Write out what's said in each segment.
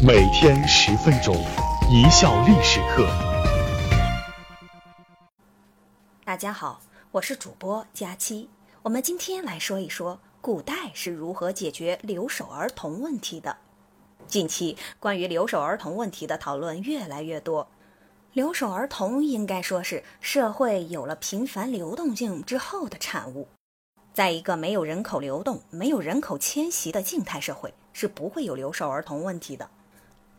每天十分钟，一笑历史课。大家好，我是主播佳期。我们今天来说一说古代是如何解决留守儿童问题的。近期关于留守儿童问题的讨论越来越多。留守儿童应该说是社会有了频繁流动性之后的产物。在一个没有人口流动、没有人口迁徙的静态社会，是不会有留守儿童问题的。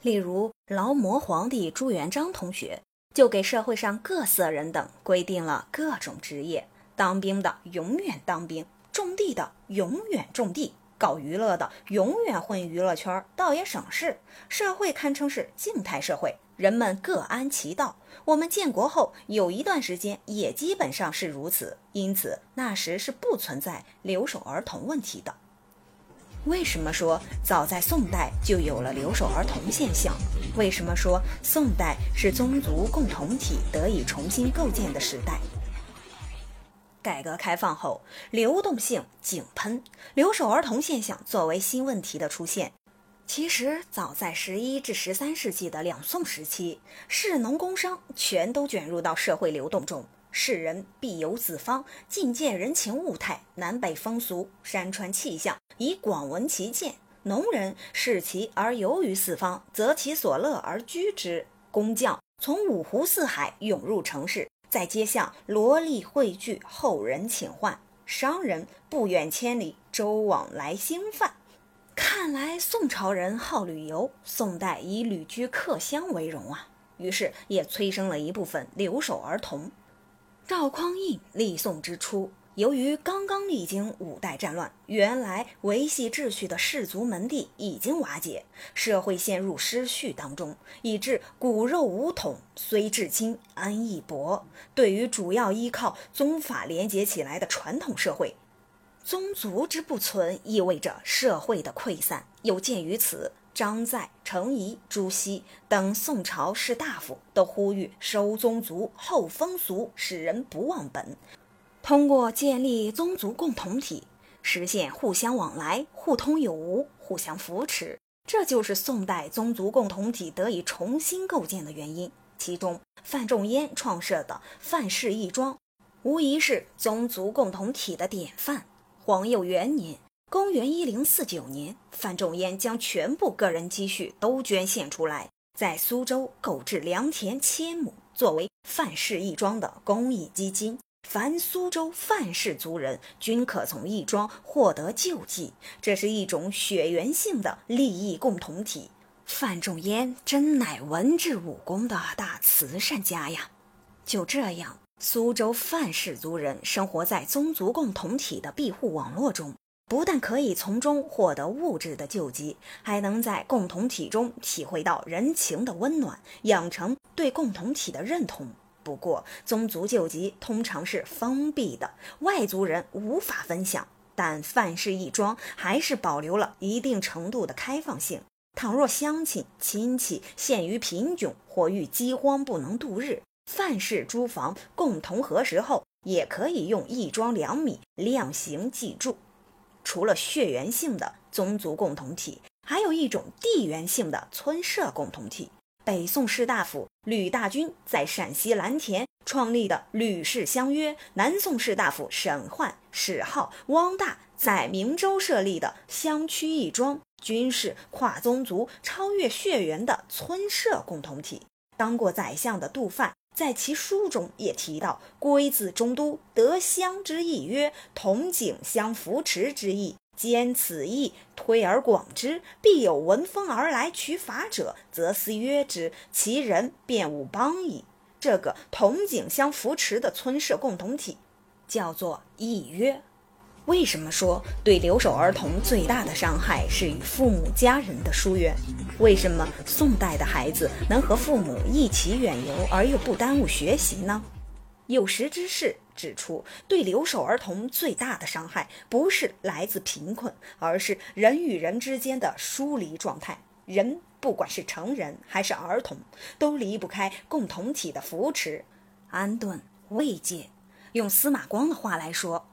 例如，劳模皇帝朱元璋同学就给社会上各色人等规定了各种职业：当兵的永远当兵，种地的永远种地，搞娱乐的永远混娱乐圈，倒也省事。社会堪称是静态社会，人们各安其道。我们建国后有一段时间也基本上是如此，因此那时是不存在留守儿童问题的。为什么说早在宋代就有了留守儿童现象？为什么说宋代是宗族共同体得以重新构建的时代？改革开放后，流动性井喷，留守儿童现象作为新问题的出现。其实早在十一至十三世纪的两宋时期，士农工商全都卷入到社会流动中。世人必游四方，尽见人情物态、南北风俗、山川气象，以广闻其见。农人视其而游于四方，择其所乐而居之。工匠从五湖四海涌入城市，在街巷罗丽汇聚，后人请唤。商人不远千里，周往来兴贩。看来宋朝人好旅游，宋代以旅居客乡为荣啊，于是也催生了一部分留守儿童。赵匡胤立宋之初，由于刚刚历经五代战乱，原来维系秩序的氏族门第已经瓦解，社会陷入失序当中，以致骨肉无统，虽至亲安亦薄。对于主要依靠宗法连结起来的传统社会，宗族之不存，意味着社会的溃散。有鉴于此。张载、程颐、朱熹等宋朝士大夫都呼吁收宗族、后风俗，使人不忘本。通过建立宗族共同体，实现互相往来、互通有无、互相扶持，这就是宋代宗族共同体得以重新构建的原因。其中，范仲淹创设的范氏义庄，无疑是宗族共同体的典范。皇佑元年。公元一零四九年，范仲淹将全部个人积蓄都捐献出来，在苏州购置良田千亩，作为范氏义庄的公益基金。凡苏州范氏族人均可从义庄获得救济，这是一种血缘性的利益共同体。范仲淹真乃文治武功的大慈善家呀！就这样，苏州范氏族人生活在宗族共同体的庇护网络中。不但可以从中获得物质的救济，还能在共同体中体会到人情的温暖，养成对共同体的认同。不过，宗族救济通常是封闭的，外族人无法分享。但范氏义庄还是保留了一定程度的开放性。倘若乡亲亲戚陷于贫穷或遇饥荒不能度日，范氏诸房共同合食后，也可以用义庄粮米量刑济助。除了血缘性的宗族共同体，还有一种地缘性的村社共同体。北宋士大夫吕大钧在陕西蓝田创立的吕氏乡约，南宋士大夫沈焕、史浩、汪大在明州设立的乡区义庄，均是跨宗族、超越血缘的村社共同体。当过宰相的杜范。在其书中也提到“归自中都，得乡之意曰同景相扶持之意。兼此意推而广之，必有闻风而来取法者，则思曰之，其人便无邦矣。”这个同景相扶持的村社共同体，叫做义约。为什么说对留守儿童最大的伤害是与父母家人的疏远？为什么宋代的孩子能和父母一起远游而又不耽误学习呢？有识之士指出，对留守儿童最大的伤害不是来自贫困，而是人与人之间的疏离状态。人不管是成人还是儿童，都离不开共同体的扶持、安顿、慰藉。用司马光的话来说。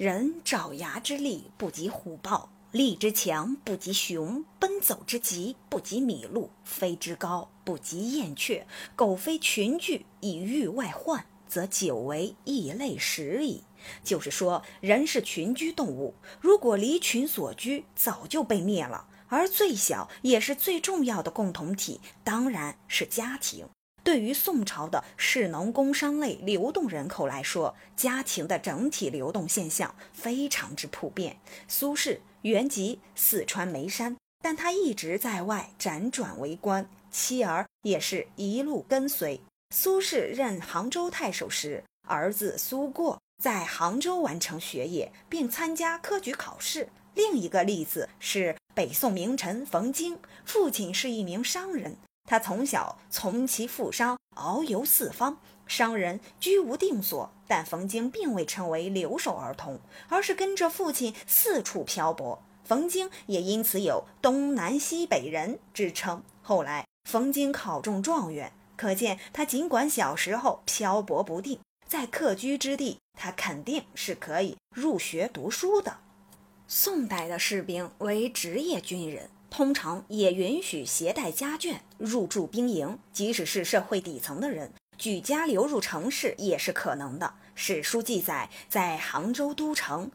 人爪牙之力不及虎豹，力之强不及熊，奔走之急不及麋鹿，飞之高不及燕雀。苟非群聚以御外患，则久为异类食矣。就是说，人是群居动物，如果离群所居，早就被灭了。而最小也是最重要的共同体，当然是家庭。对于宋朝的士农工商类流动人口来说，家庭的整体流动现象非常之普遍。苏轼原籍四川眉山，但他一直在外辗转为官，妻儿也是一路跟随。苏轼任杭州太守时，儿子苏过在杭州完成学业，并参加科举考试。另一个例子是北宋名臣冯京，父亲是一名商人。他从小从其父商，遨游四方。商人居无定所，但冯京并未成为留守儿童，而是跟着父亲四处漂泊。冯京也因此有“东南西北人”之称。后来，冯京考中状元，可见他尽管小时候漂泊不定，在客居之地，他肯定是可以入学读书的。宋代的士兵为职业军人。通常也允许携带家眷入住兵营，即使是社会底层的人，举家流入城市也是可能的。史书记载，在杭州都城，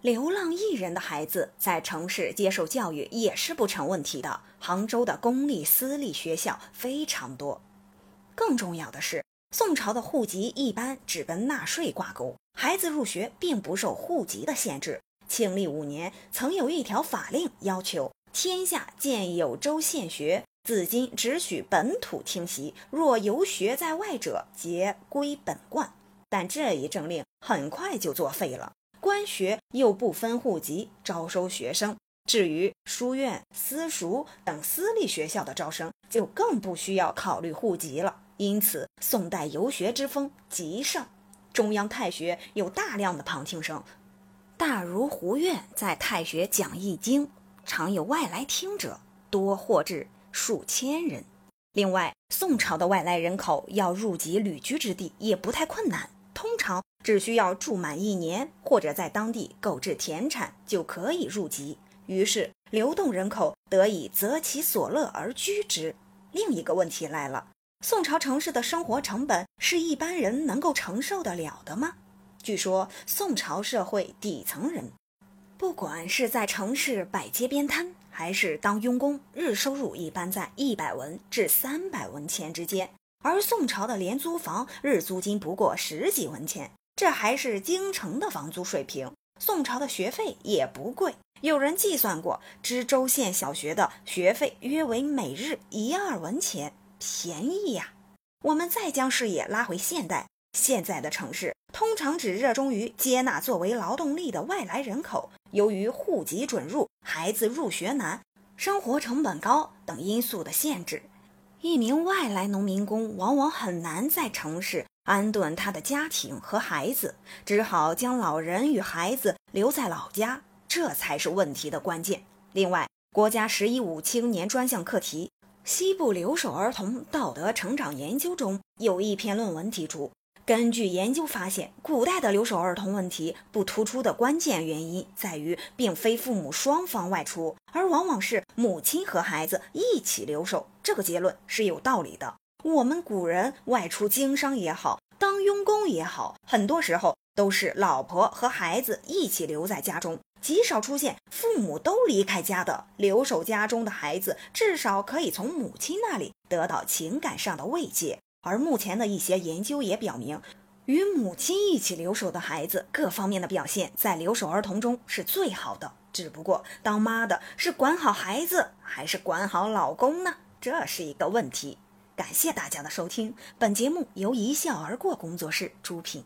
流浪艺人的孩子在城市接受教育也是不成问题的。杭州的公立、私立学校非常多。更重要的是，宋朝的户籍一般只跟纳税挂钩，孩子入学并不受户籍的限制。庆历五年曾有一条法令要求。天下见有州县学，自今只许本土听习，若游学在外者，皆归本贯。但这一政令很快就作废了。官学又不分户籍招收学生，至于书院、私塾等私立学校的招生，就更不需要考虑户籍了。因此，宋代游学之风极盛。中央太学有大量的旁听生，大如胡院在太学讲易经。常有外来听者，多或至数千人。另外，宋朝的外来人口要入籍旅居之地也不太困难，通常只需要住满一年，或者在当地购置田产就可以入籍。于是，流动人口得以择其所乐而居之。另一个问题来了：宋朝城市的生活成本是一般人能够承受得了的吗？据说，宋朝社会底层人。不管是在城市摆街边摊，还是当佣工，日收入一般在一百文至三百文钱之间。而宋朝的廉租房日租金不过十几文钱，这还是京城的房租水平。宋朝的学费也不贵，有人计算过，知州县小学的学费约为每日一二文钱，便宜呀。我们再将视野拉回现代，现在的城市通常只热衷于接纳作为劳动力的外来人口。由于户籍准入、孩子入学难、生活成本高等因素的限制，一名外来农民工往往很难在城市安顿他的家庭和孩子，只好将老人与孩子留在老家，这才是问题的关键。另外，国家“十一五”青年专项课题《西部留守儿童道德成长研究》中有一篇论文提出。根据研究发现，古代的留守儿童问题不突出的关键原因在于，并非父母双方外出，而往往是母亲和孩子一起留守。这个结论是有道理的。我们古人外出经商也好，当佣工也好，很多时候都是老婆和孩子一起留在家中，极少出现父母都离开家的。留守家中的孩子，至少可以从母亲那里得到情感上的慰藉。而目前的一些研究也表明，与母亲一起留守的孩子各方面的表现在留守儿童中是最好的。只不过，当妈的是管好孩子还是管好老公呢？这是一个问题。感谢大家的收听，本节目由一笑而过工作室出品。